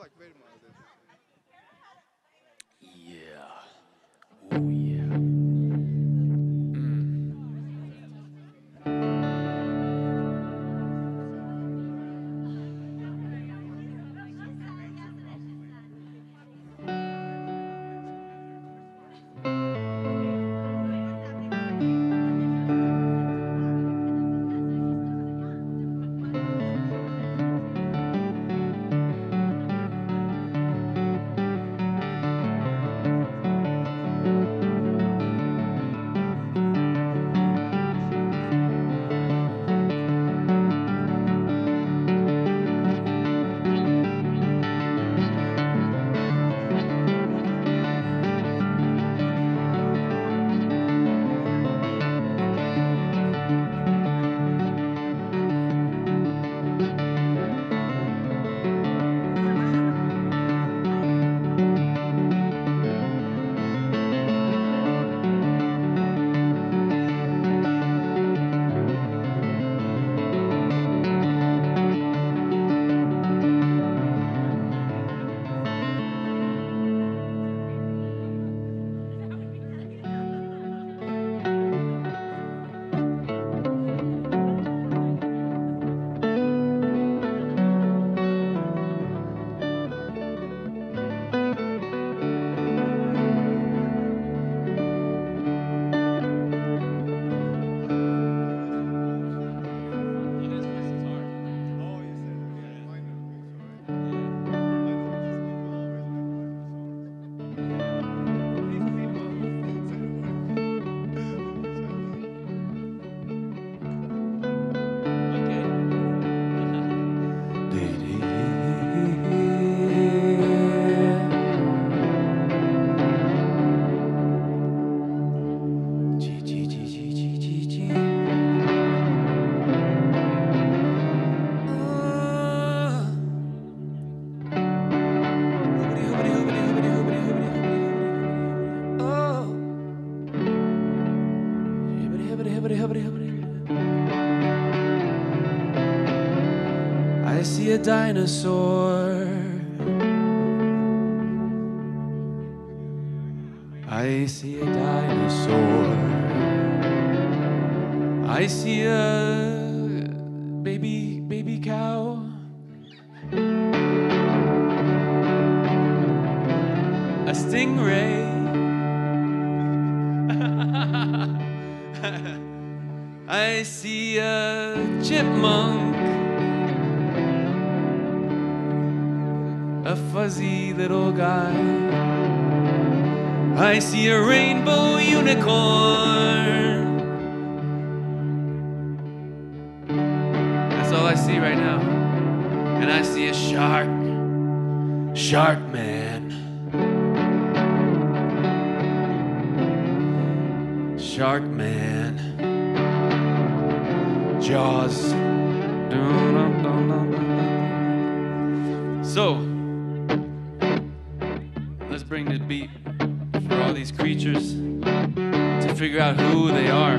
like very mild. Yeah. Oh yeah. A dinosaur. I see a dinosaur. I see a baby baby cow. A stingray. I see a chipmunk. Fuzzy little guy. I see a rainbow unicorn. That's all I see right now. And I see a shark. Shark man. Shark man. Jaws. So, bring the beat for all these creatures to figure out who they are.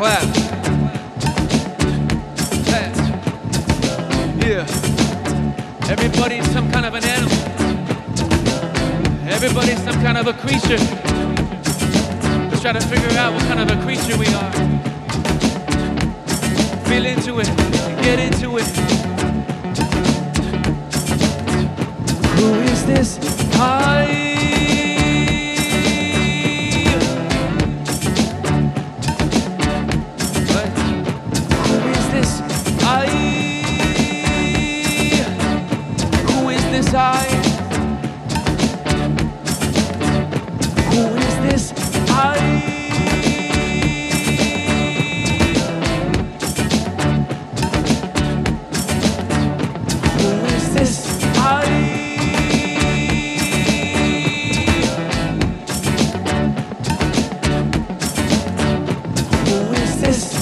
clap. Clap. Yeah. Everybody's some kind of an animal. Everybody's some kind of a creature. Let's try to figure out what kind of a creature we are. Feel into it. Get into it. Who is this? I sisters.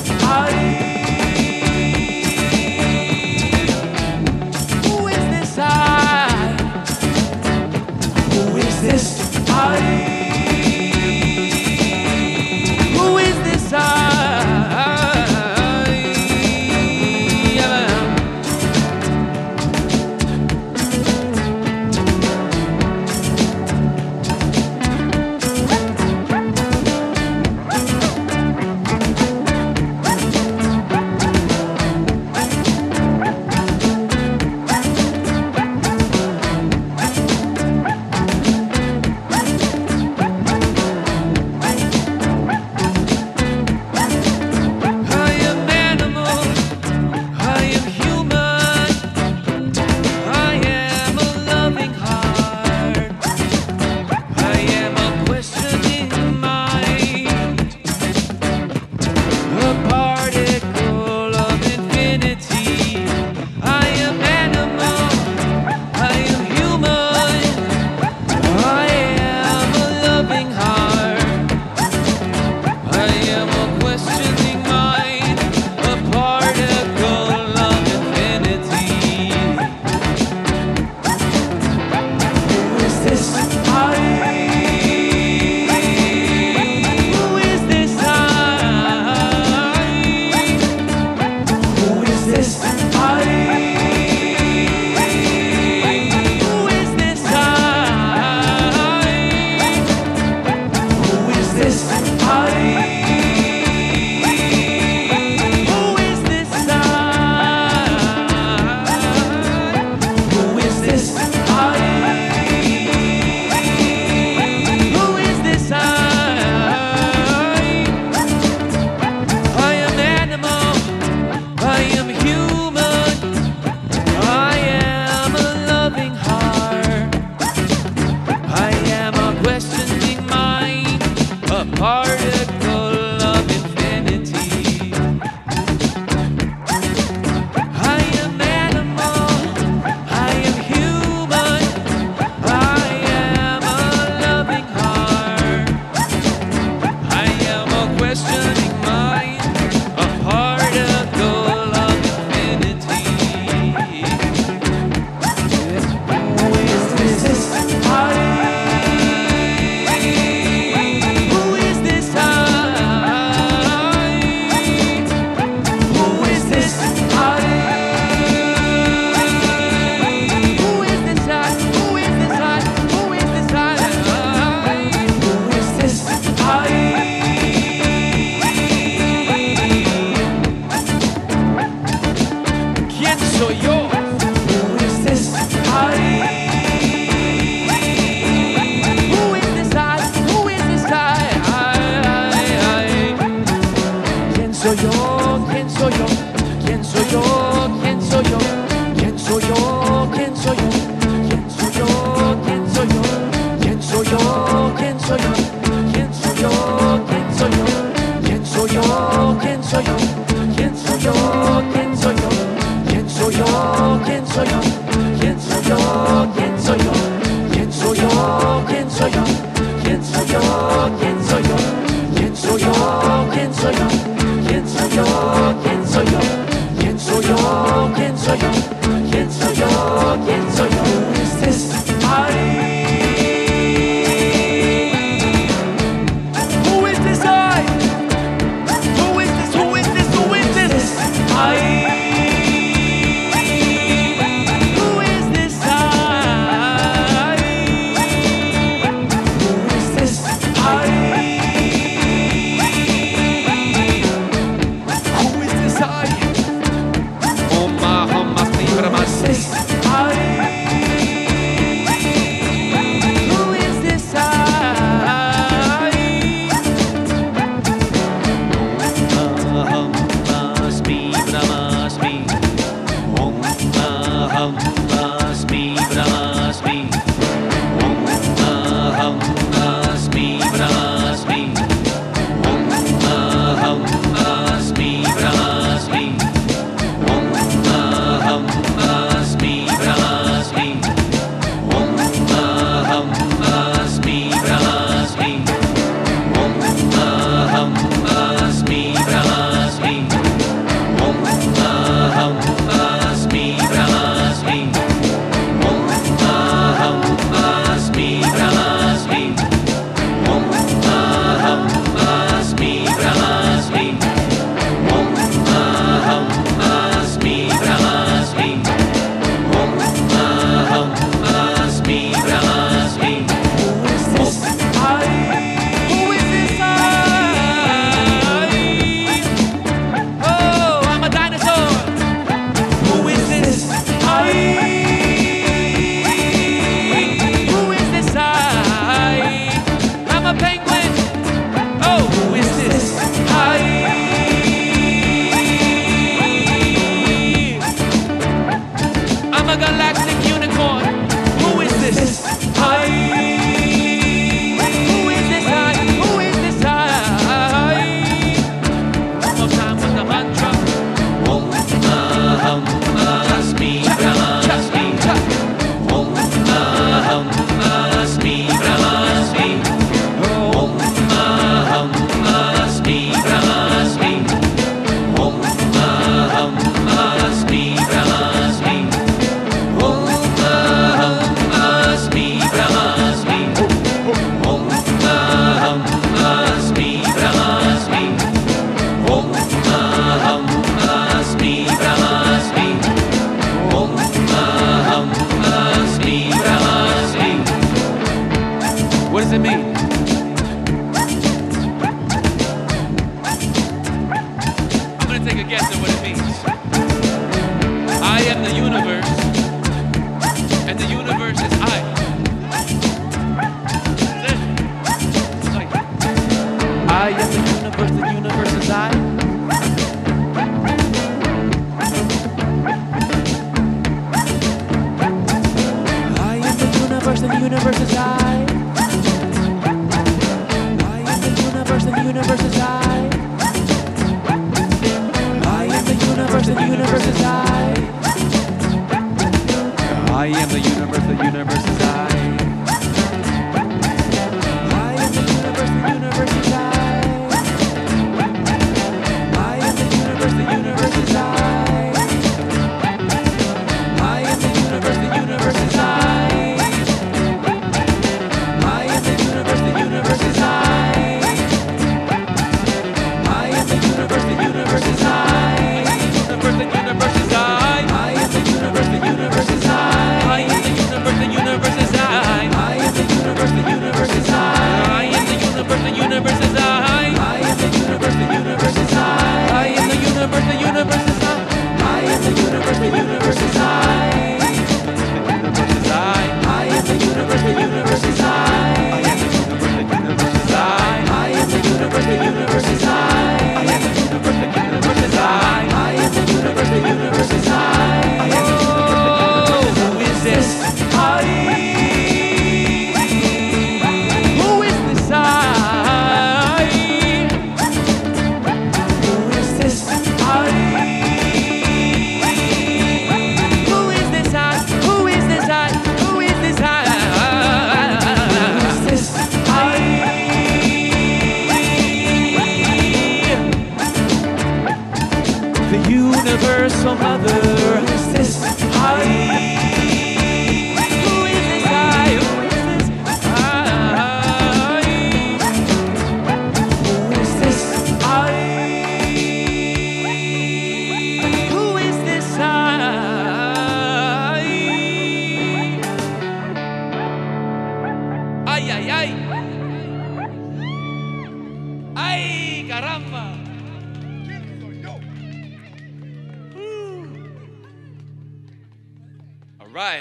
soy yo? ¿Quién soy yo? ¿Quién soy yo? ¿Quién soy yo? ¿Quién soy yo? ¿Quién soy yo? ¿Quién soy yo? ¿Quién soy ¿Quién soy yo? ¿Quién soy yo? ¿Quién soy yo? ¿Quién soy yo?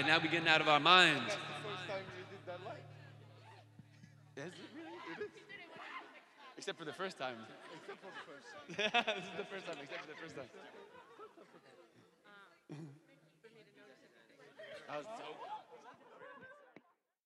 Now we're getting out of our minds. Except for the first time. Except for the first time. yeah, this is the first time, except for the first time. I was so.